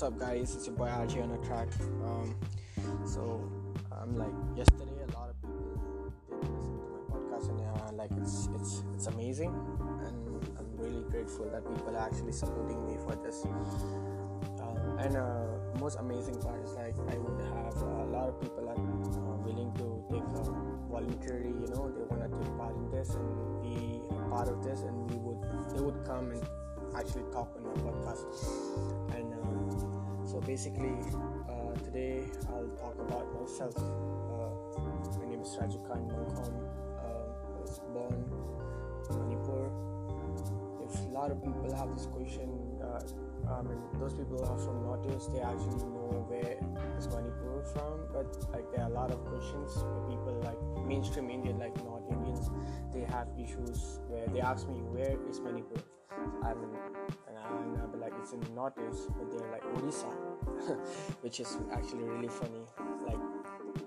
What's up, guys? It's your boy RJ on the track. Um, so I'm like yesterday, a lot of people did listen to my podcast, and uh, like it's it's it's amazing, and I'm really grateful that people are actually supporting me for this. Uh, and uh, most amazing part is like I would have a lot of people are uh, willing to take a voluntary, you know, they want to take part in this and be part of this, and we would they would come and actually talk on my podcast. And um, so basically, uh, today I'll talk about myself. Uh, my name is Raju Khan Mongkhom. Um, I was born in Manipur. If a lot of people have this question, uh, um, and those people are from Northeast, they actually know where is Manipur from. But like there are a lot of questions where people like mainstream Indian, like North Indians, they have issues where they ask me where is Manipur. I'm in, it's in Northeast, but they're like Odisha, which is actually really funny. Like,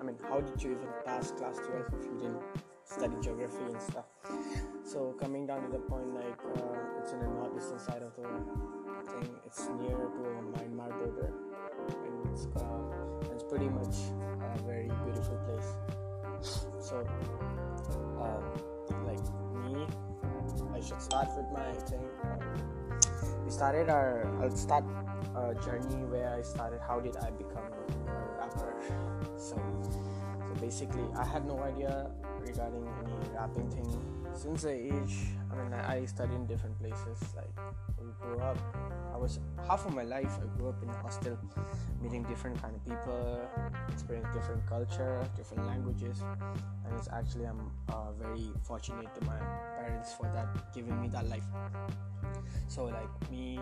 I mean, how did you even pass class 12 if you didn't study geography and stuff? So coming down to the point, like uh, it's in the northeastern side of the thing. It's near to Myanmar border, and it's uh, it's pretty much a very beautiful place. So, um, like me, I should start with my thing. Started our. I'll start a journey where I started. How did I become a rapper? So, so basically, I had no idea regarding any rapping thing since the age. I mean, I studied in different places. Like we grew up. I was half of my life. I grew up in a hostel, meeting different kind of people, experience different culture, different languages, and it's actually I'm uh, very fortunate to my parents for that, giving me that life. So like me,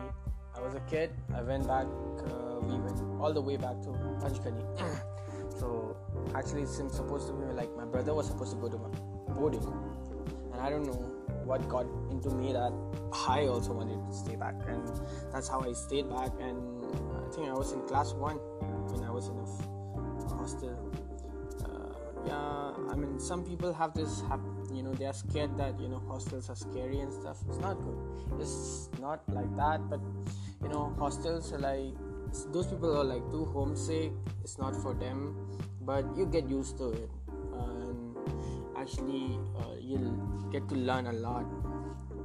I was a kid. I went back. Uh, we went all the way back to Panchgani. so actually, it's supposed to be like my brother was supposed to go to my boarding, and I don't know what got into me that I also wanted to stay back, and that's how I stayed back. And I think I was in class one when I was in a, hostel. Uh, yeah, I mean, some people have this, have, you know, they are scared that you know hostels are scary and stuff. It's not good. It's not like that, but you know, hostels are like those people are like too homesick. It's not for them, but you get used to it, actually, uh, you'll get to learn a lot.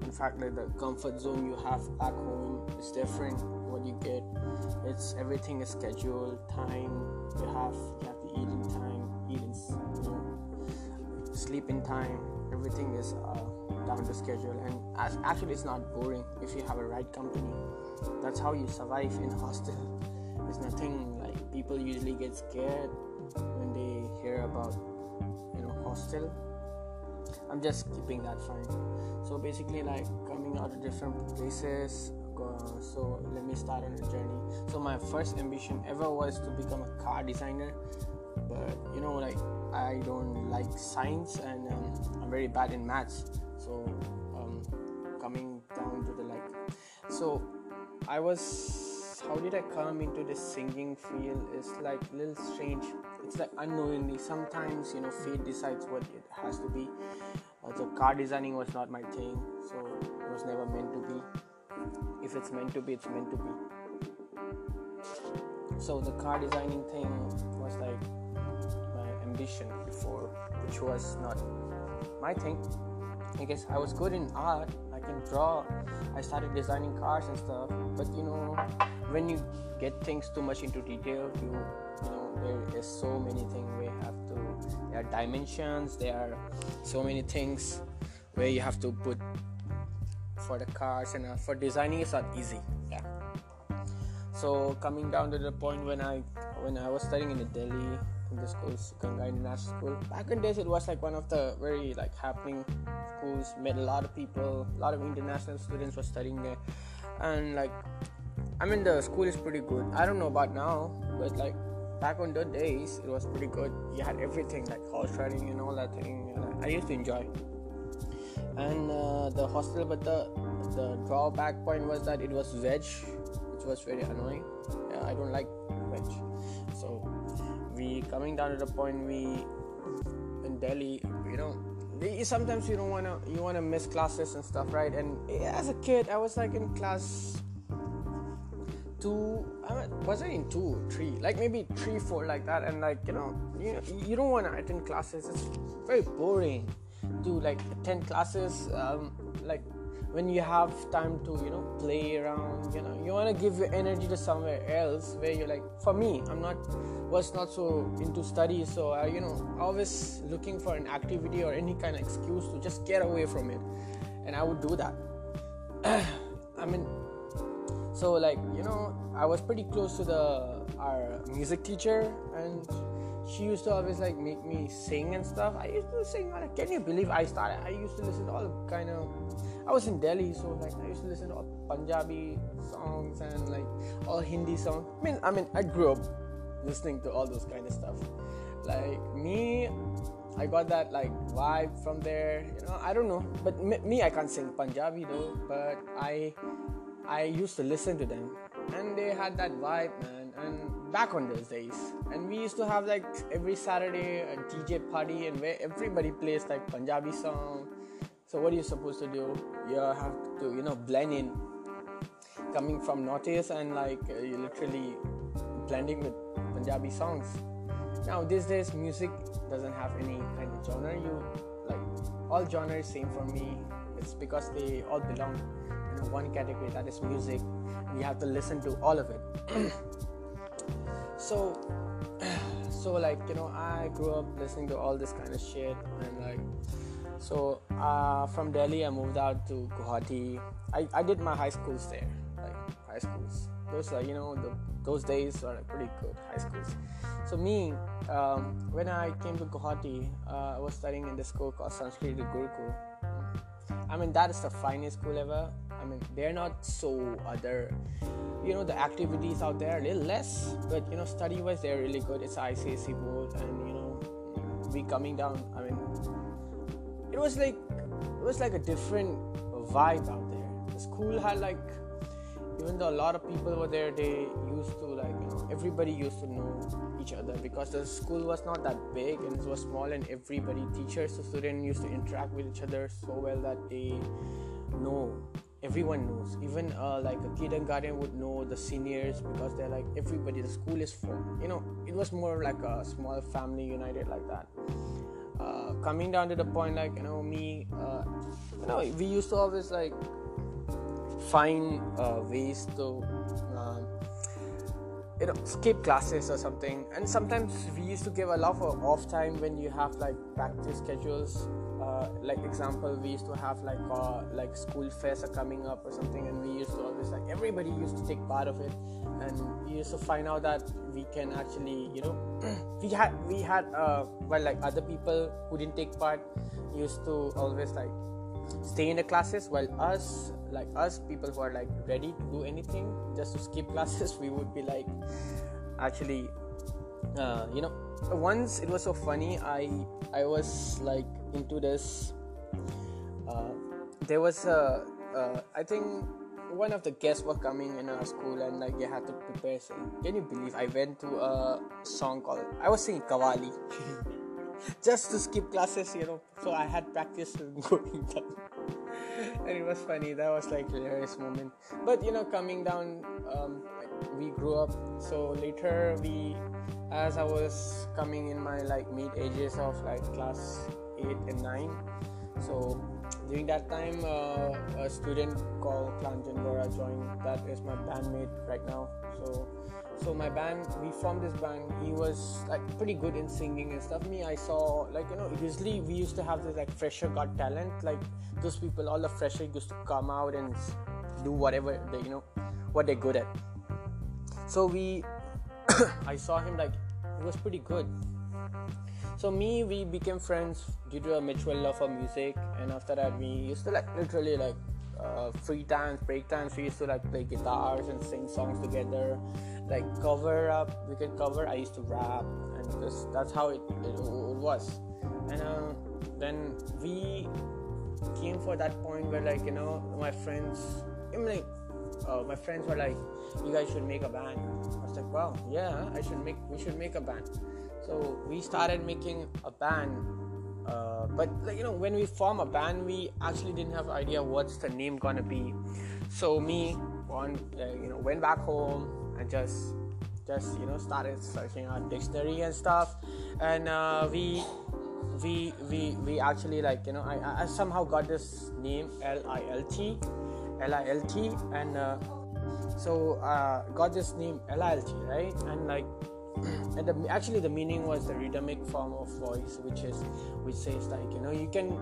In fact, like the comfort zone you have back home is different. What you get, it's everything is scheduled, time you have. You have to eat in time, eat in, you know, sleep in time. Everything is uh, down to schedule, and as, actually, it's not boring if you have a right company. That's how you survive in hostel. It's nothing like people usually get scared when they hear about you know hostel I'm just keeping that fine. So basically, like coming out of different places. So let me start on a journey. So my first ambition ever was to become a car designer, but you know, like I don't like science and um, I'm very bad in maths. So um, coming down to the like, so I was. How did I come into this singing field? It's like a little strange. It's like unknowingly. Sometimes you know, fate decides what it has to be. Uh, also, car designing was not my thing, so it was never meant to be. If it's meant to be, it's meant to be. So the car designing thing was like my ambition before, which was not my thing. I guess I was good in art. I can draw. I started designing cars and stuff. But you know, when you get things too much into detail, you you know there is so many things we have to. There are dimensions. There are so many things where you have to put for the cars and uh, for designing it's not easy. Yeah. So coming down to the point when I when I was studying in the Delhi in the school, Ganga International School. Back in days, it was like one of the very like happening schools. Met a lot of people, a lot of international students were studying there, and like, I mean, the school is pretty good. I don't know about now, but like back on those days, it was pretty good. You had everything like horse riding and all that thing. I used to enjoy. And uh, the hostel, but the the drawback point was that it was veg, which was very annoying. Yeah, I don't like veg, so we coming down to the point we in Delhi, you know, sometimes you don't wanna you wanna miss classes and stuff, right? And as a kid, I was like in class two I was it in two three? Like maybe three four like that. And like you know you you don't want to attend classes. It's very boring to like attend classes um, like when you have time to you know play around you know. You want to give your energy to somewhere else where you're like for me i'm not was not so into studies. So I, you know always looking for an activity or any kind of excuse to just get away from it. And i would do that. I mean so like you know i was pretty close to the our music teacher and she used to always like make me sing and stuff i used to sing like can you believe i started i used to listen to all kind of i was in delhi so like i used to listen to all punjabi songs and like all hindi songs i mean i mean i grew up listening to all those kind of stuff like me I got that like vibe from there. You know, I don't know, but me, I can't sing Punjabi though. But I I used to listen to them, and they had that vibe, man. And back on those days, and we used to have like every Saturday a DJ party, and where everybody plays like Punjabi song. So what are you supposed to do? You have to, you know, blend in. Coming from Northeast and like uh, you literally blending with Punjabi songs. Now these days, music doesn't have any kind of genre. You like all genres same for me. It's because they all belong one category that is music. And you have to listen to all of it. So so like you know i grew up listening to all this kind of shit and like so uh, from delhi i moved out to guwahati. I, I did my high schools there like high schools. Those are you know the, those days are pretty good high schools. So me um, when i came to guwahati uh, i was studying in the school called sanskrit gurukul. I mean, that is the finest school ever. I mean, they're not so other, you know, the activities out there a little less, but you know, study wise, they're really good. It's ICSE board, and you know, we coming down. I mean, it was like it was like a different vibe out there. The school had like even though a lot of people were there they used to like you know everybody used to know each other because the school was not that big and it was small and everybody teachers to students used to interact with each other so well that they know everyone knows. Even uh, like a kindergarten would know the seniors because they're like everybody the school is for you know it was more like a small family united like that. Uh, coming down to the point like you know me uh, you know we used to always like find uh, ways to um, you know skip classes or something. And sometimes we used to give a lot of off time when you have like practice schedules uh, like example we used to have like uh, like school fairs are coming up or something and we used to always like everybody used to take part of it. And we used to find out that we can actually you know we had we had uh, well like other people who didn't take part used to always like stay in the classes while us like us people who are like ready to do anything just to skip classes we would be like actually uh, you know once it was so funny i i was like into this uh, there was a uh, I think one of the guests were coming in our school and like they had to prepare. Can you believe I went to a song called I was singing Kawali just to skip classes, you know. So I had practice going down. and it was funny. That was like hilarious moment. But you know, coming down, um, we grew up. So later, we, as I was coming in my like mid ages of like class eight and nine. So during that time, uh, a student called Planjan Gora joined. That is my bandmate right now. So so my band we formed this band he was like pretty good in singing and stuff me i saw like you know usually we used to have this like fresher got talent like those people all the fresher used to come out and do whatever they you know what they're good at so we i saw him like he was pretty good so me we became friends due to a mutual love for music. And after that we used to like literally like uh, free times break times we used to like play guitars and sing songs together. Like cover up we could cover. I used to rap. And just, that's how it, it, it was. And uh, then we came for that point where like you know my friends I mean, like uh, my friends were like you guys should make a band. I was like wow yeah i should make we should make a band. So we started making a band uh, but like you know when we form a band we actually didn't have idea what's the name gonna be. So me uh, you know, went back home and just just you know started searching our dictionary and stuff, and uh, we we we we actually like you know I, I somehow got this name L I L T L I L T and uh, so uh, got this name L I L T right? And like and the, actually the meaning was the rhythmic form of voice which is which says like you know you can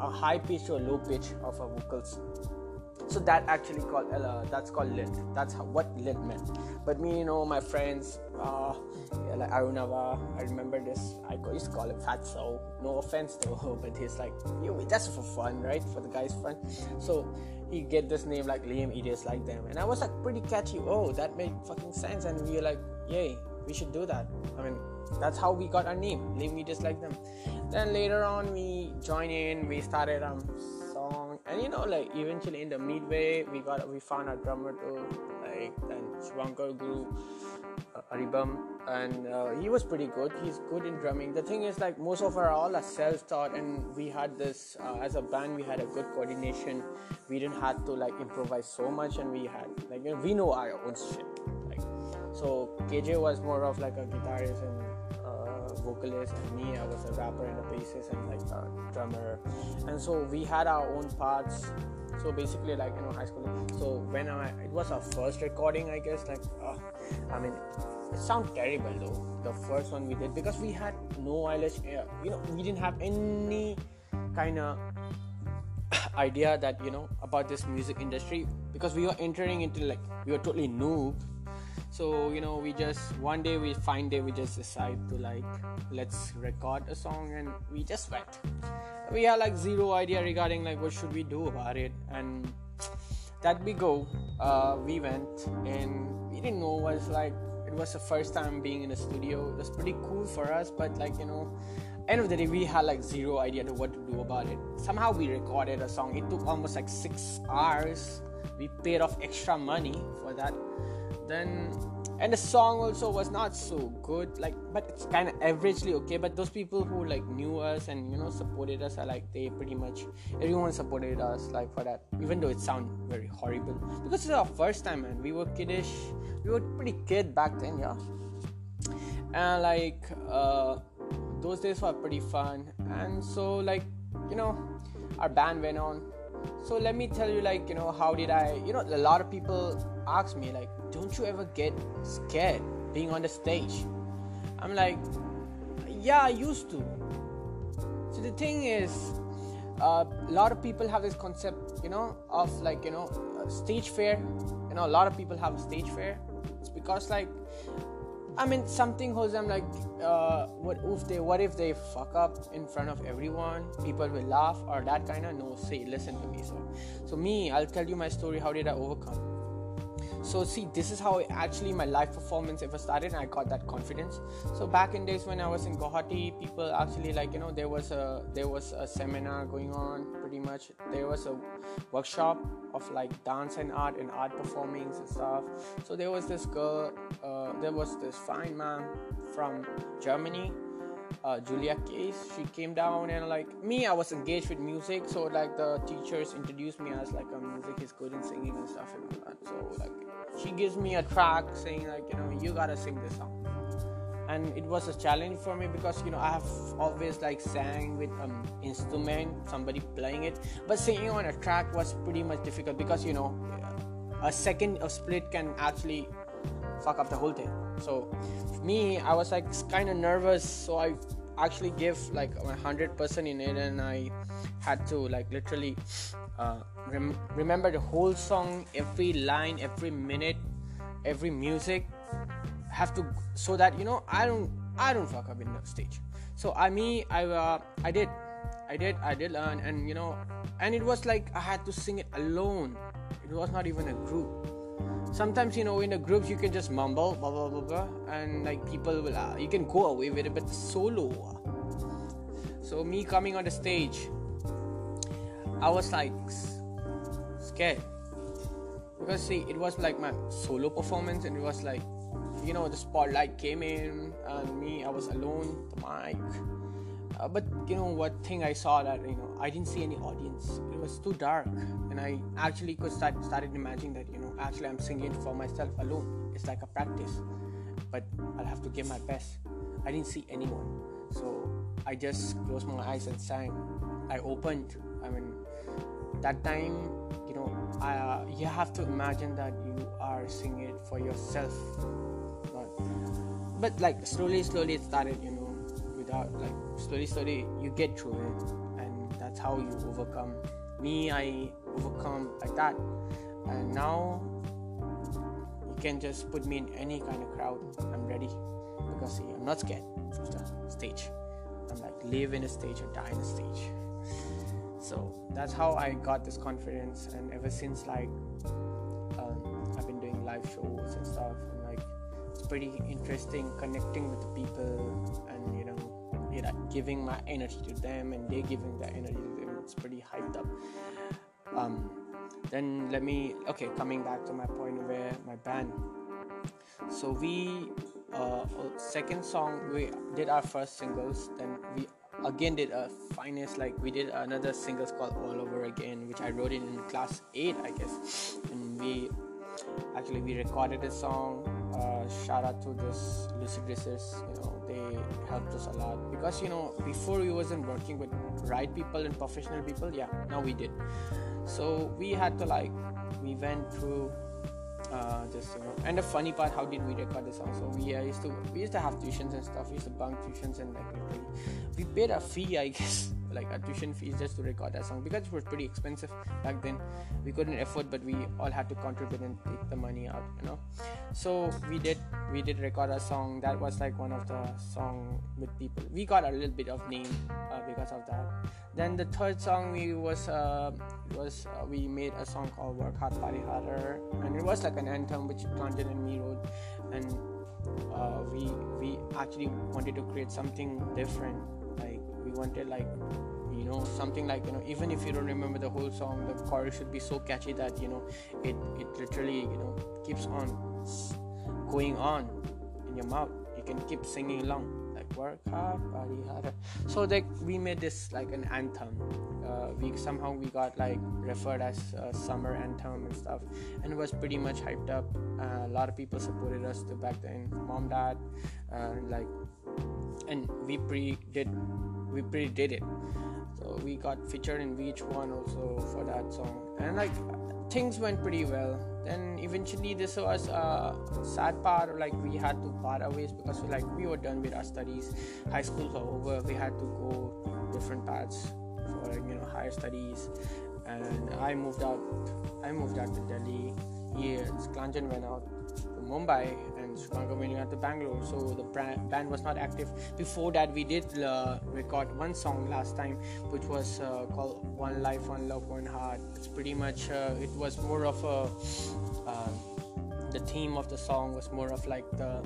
a high pitch or low pitch of a vocals. So that actually called uh, that's called lilt that's how, what lilt meant. But me you know my friends uh, yeah, like arunava i remember this. I used to call him fatso no offense though but he's like yo, that's for fun right? For the guys fun. So he get this name like liam idiots like them. And i was like pretty catchy oh that made fucking sense. And we were like yay we should do that. I mean that's how we got our name liam idiots like them. Then later on we joined in we started um song. And you know like eventually in the midway we got we found our drummer too like then Shubhankar grew uh, Aribam and uh, he was pretty good. He's good in drumming. The thing is like most of our all are self-taught and we had this uh, as a band we had a good coordination. We didn't have to like improvise so much and we had like you know we know our own shit. Like so KJ was more of like a guitarist and vocalist and me i was a rapper and a bassist and like a drummer. And so we had our own parts. So basically like you know high school so when i it was our first recording i guess like uh, i mean it sounds terrible though the first one we did because we had no eyelash air. You know we didn't have any kind of idea that you know about this music industry because we were entering into like we were totally noob. So you know we just one day we find day we just decide to like let's record a song and we just went. We had like zero idea regarding like what should we do about it. And that we go uh, we went and we didn't know was like it was the first time being in a studio. It was pretty cool for us but like you know end of the day we had like zero idea to what to do about it. Somehow we recorded a song. It took almost like six hours. We paid off extra money for that. Then and the song also was not so good like but it's kind of averagely okay. But those people who like knew us and you know supported us are like they pretty much everyone supported us like for that. Even though it sounded very horrible. Because it's our first time and we were kiddish. We were pretty kid back then yeah. And like uh, those days were pretty fun. And so like you know our band went on. So let me tell you like you know how did i you know a lot of people ask me like don't you ever get scared being on the stage i'm like yeah i used to so the thing is uh, a lot of people have this concept you know of like you know stage fear you know a lot of people have stage fear it's because like I mean, something holds them like, uh, what if they, what if they fuck up in front of everyone? People will laugh or that kind of. No, say, listen to me. So, so me, I'll tell you my story. How did I overcome? So see this is how actually my live performance ever started and i got that confidence. So back in days when i was in guwahati people actually like you know there was a there was a seminar going on pretty much. There was a workshop of like dance and art and art performings and stuff. So there was this girl uh, there was this fine man from germany uh, Julia Case. She came down and like me, I was engaged with music, so like the teachers introduced me as like a music is good in singing and stuff and all that. So like she gives me a track saying like you know you gotta sing this song and it was a challenge for me because you know i have always like sang with an um, instrument somebody playing it but singing on a track was pretty much difficult because you know a second of split can actually fuck up the whole thing. So me i was like kind of nervous so i actually give like 100% in it and i had to like literally uh, rem- remember the whole song every line every minute every music have to so that you know i don't i don't fuck up in the stage. So i me i uh, i did i did i did learn and you know and it was like i had to sing it alone. It was not even a group sometimes you know in the groups you can just mumble blah blah blah blah and like people will uh, you can go away with it but solo. So me coming on the stage i was like scared. Because see it was like my solo performance and it was like you know the spotlight came in and me i was alone the mic uh, but you know what thing I saw that you know I didn't see any audience. It was too dark, and I actually could start started imagining that you know actually I'm singing for myself alone. It's like a practice, but I'll have to give my best. I didn't see anyone, so I just closed my eyes and sang. I opened. I mean, that time, you know, I, uh, you have to imagine that you are singing it for yourself. But, but like slowly, slowly it started, you know, like slowly, slowly you get through it, and that's how you overcome. Me, I overcome like that, and now you can just put me in any kind of crowd. I'm ready because see, I'm not scared of the stage. I'm like live in a stage or die in a stage. So that's how I got this confidence, and ever since like um, I've been doing live shows and stuff, and like it's pretty interesting connecting with the people, know, giving my energy to them, and they're giving their energy to them. It's pretty hyped up. Um, then let me okay, coming back to my point where my band. So we uh, second song we did our first singles then we again did a finest like we did another singles called all over again which i wrote in class 8 i guess and we actually we recorded a song uh, shout out to this lucid Races. you know they helped us a lot. Because you know before we wasn't working with right people and professional people yeah now we did. So we had to like we went through uh, just you know and the funny part how did we record the song? So we uh, used to we used to have tuitions and stuff. We used to bunk tuitions and like we paid a fee i guess like tuition fees just to record that song because it was pretty expensive back then. We couldn't afford but we all had to contribute and take the money out you know. So we did we did record a song that was like one of the song with people. We got a little bit of name uh, because of that. Then the third song we was uh, was uh, we made a song called work hard party harder. And it was like an anthem which Planted and me wrote. And uh, we we actually wanted to create something different wanted like you know something like you know even if you don't remember the whole song the chorus should be so catchy that you know it it literally you know keeps on going on in your mouth. You can keep singing along work hard so like we made this like an anthem. Uh, we somehow we got like referred as a summer anthem and stuff and it was pretty much hyped up. Uh, a lot of people supported us to back then mom dad uh, like and we pre did we pre did it. So we got featured in VH1 also for that song. And like things went pretty well then eventually this was a sad part like we had to part ways because like we were done with our studies. High school was over. We had to go different paths for you know higher studies. And i moved out. I moved out to delhi. Years Klanjan went out to Mumbai and Shubhankar went out to Bangalore so the band was not active. Before that we did uh, record one song last time which was uh, called One Life One Love One Heart. It's pretty much uh, it was more of a uh, the theme of the song was more of like the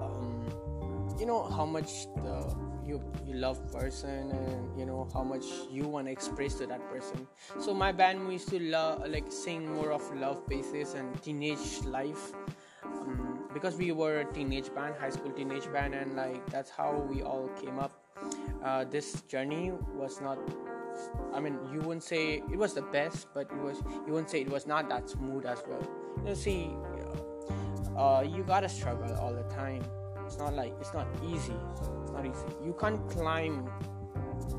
um, you know how much the you you love person and you know how much you want to express to that person. So my band we used to love like sing more of love basis and teenage life because we were a teenage band high school teenage band and like that's how we all came up uh, this journey was not I mean, you wouldn't say it was the best, but it was. You wouldn't say it was not that smooth as well. You know, see, uh, you gotta struggle all the time. It's not like it's not easy not easy. You can't climb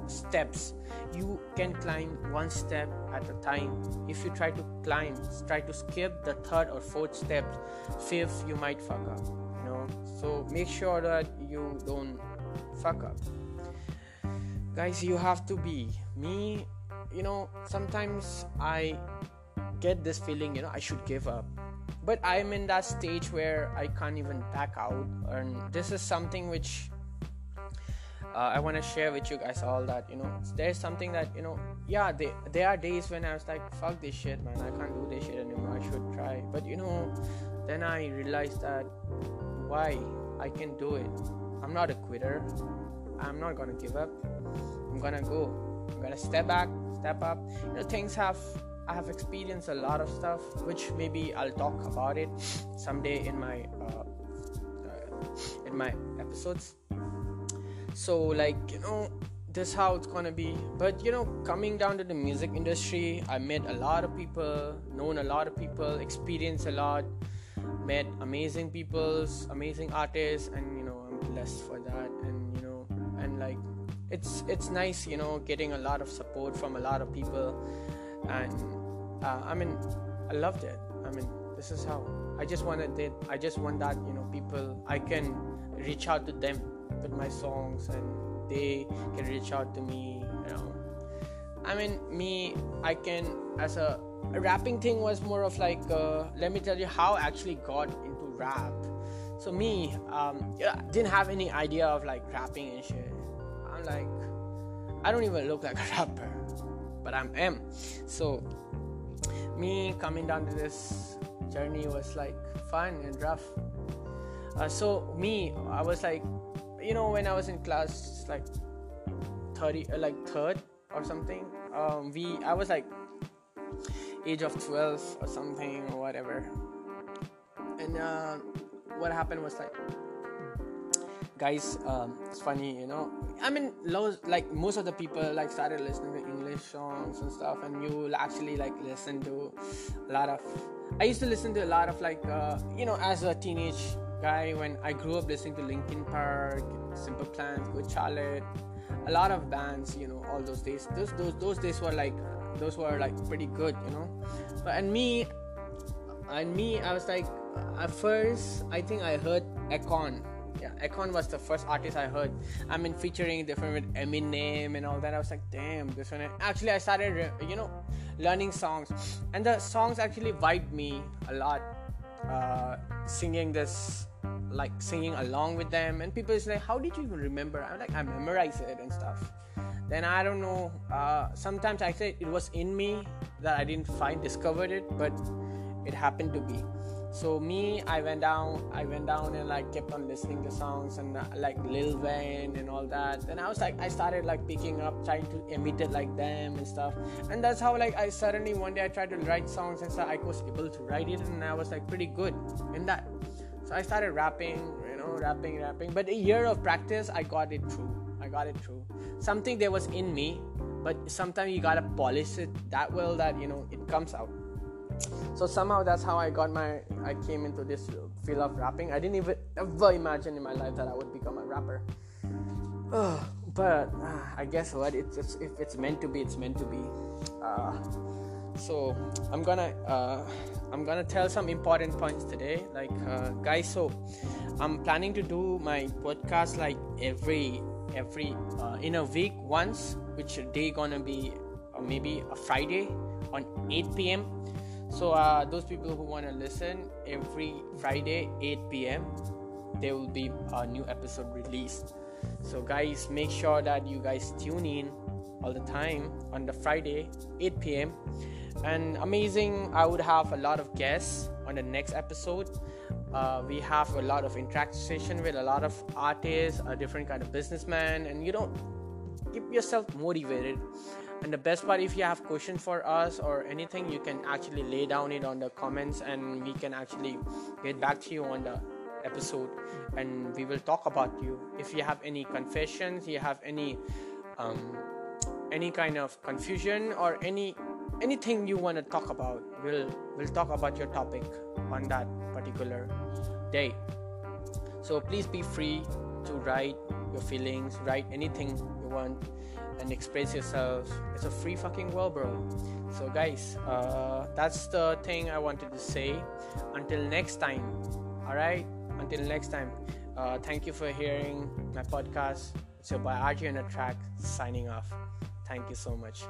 steps. You can climb one step at a time. If you try to climb, try to skip the third or fourth step, fifth, you might fuck up. You know, so make sure that you don't fuck up. Guys, you have to be me. You know, sometimes I get this feeling. You know, I should give up but i'm in that stage where i can't even back out and this is something which uh, I want to share with you guys all that you know there's something that you know yeah there are days when I was like fuck this shit man I can't do this shit anymore I should try. But you know then I realized that why I can do it. I'm not a quitter. I'm not gonna give up. I'm gonna go. I'm gonna step back step up. You know things have I have experienced a lot of stuff which maybe I'll talk about it someday in my uh, uh, in my episodes so like you know this how it's gonna be. But you know coming down to the music industry i met a lot of people known a lot of people experienced a lot met amazing people's amazing artists and you know i'm blessed for that. And you know and like it's it's nice you know getting a lot of support from a lot of people. And uh, i mean i loved it. I mean this is how. I just wanted it. I just want that you know people i can reach out to them with my songs and they can reach out to me you know. I mean me i can as a, rapping thing was more of like uh, let me tell you how i actually got into rap. So me um, yeah, didn't have any idea of like rapping and shit. I'm like i don't even look like a rapper but i'm am. So me coming down to this journey was like fun and rough. Uh, so me i was like you know when i was in class like 30 uh, like third or something um, we i was like age of 12 or something or whatever. And uh, what happened was like guys um, it's funny you know i mean lows, like most of the people like started listening to english songs and stuff and you actually like listen to a lot of i used to listen to a lot of like uh, you know as a teenage guy when I grew up listening to Linkin Park, Simple Plan, Good Charlotte, a lot of bands, you know, all those days. Those those those days were like those were like pretty good, you know. But and me and me I was like at first I think I heard Akon. Yeah, Akon was the first artist I heard. I mean featuring different with Eminem and all that. I was like, damn, this one. Actually, I started, you know, learning songs, and the songs actually vibed me a lot. Uh, singing this like singing along with them. And people is like how did you even remember? I'm like i memorized it and stuff. Then i don't know uh, sometimes i say it was in me that i didn't find discovered it but it happened to be so me i went down i went down and like kept on listening to songs and uh, like lil wayne and all that and i was like i started like picking up trying to imitate like them and stuff and that's how like i suddenly one day i tried to write songs and so i was able to write it and i was like pretty good in that so I started rapping, you know, rapping, rapping. But a year of practice, I got it through. I got it through. Something that was in me, but sometimes you gotta polish it that well that you know it comes out. So somehow that's how I got my. I came into this field of rapping. I didn't even ever imagine in my life that I would become a rapper. but uh, I guess what it's, it's, if it's meant to be, it's meant to be. Uh, so I'm gonna uh, I'm gonna tell some important points today. Like, uh, guys, so I'm planning to do my podcast like every every uh, in a week once, which day gonna be uh, maybe a Friday on 8 p.m. So uh, those people who wanna listen every Friday 8 p.m. There will be a new episode released. So guys, make sure that you guys tune in all the time on the Friday 8 p.m and amazing i would have a lot of guests on the next episode uh, we have a lot of interaction with a lot of artists a different kind of businessman and you know keep yourself motivated and the best part if you have questions for us or anything you can actually lay down it on the comments and we can actually get back to you on the episode. And we will talk about you. If you have any confessions you have any um, any kind of confusion or any anything you want to talk about we'll we'll talk about your topic on that particular day. So please be free to write your feelings write anything you want and express yourself. It's a free fucking world bro. So guys uh, that's the thing i wanted to say. Until next time all right? Until next time. Uh, thank you for hearing my podcast. Your boy RJ on the track signing off. Thank you so much.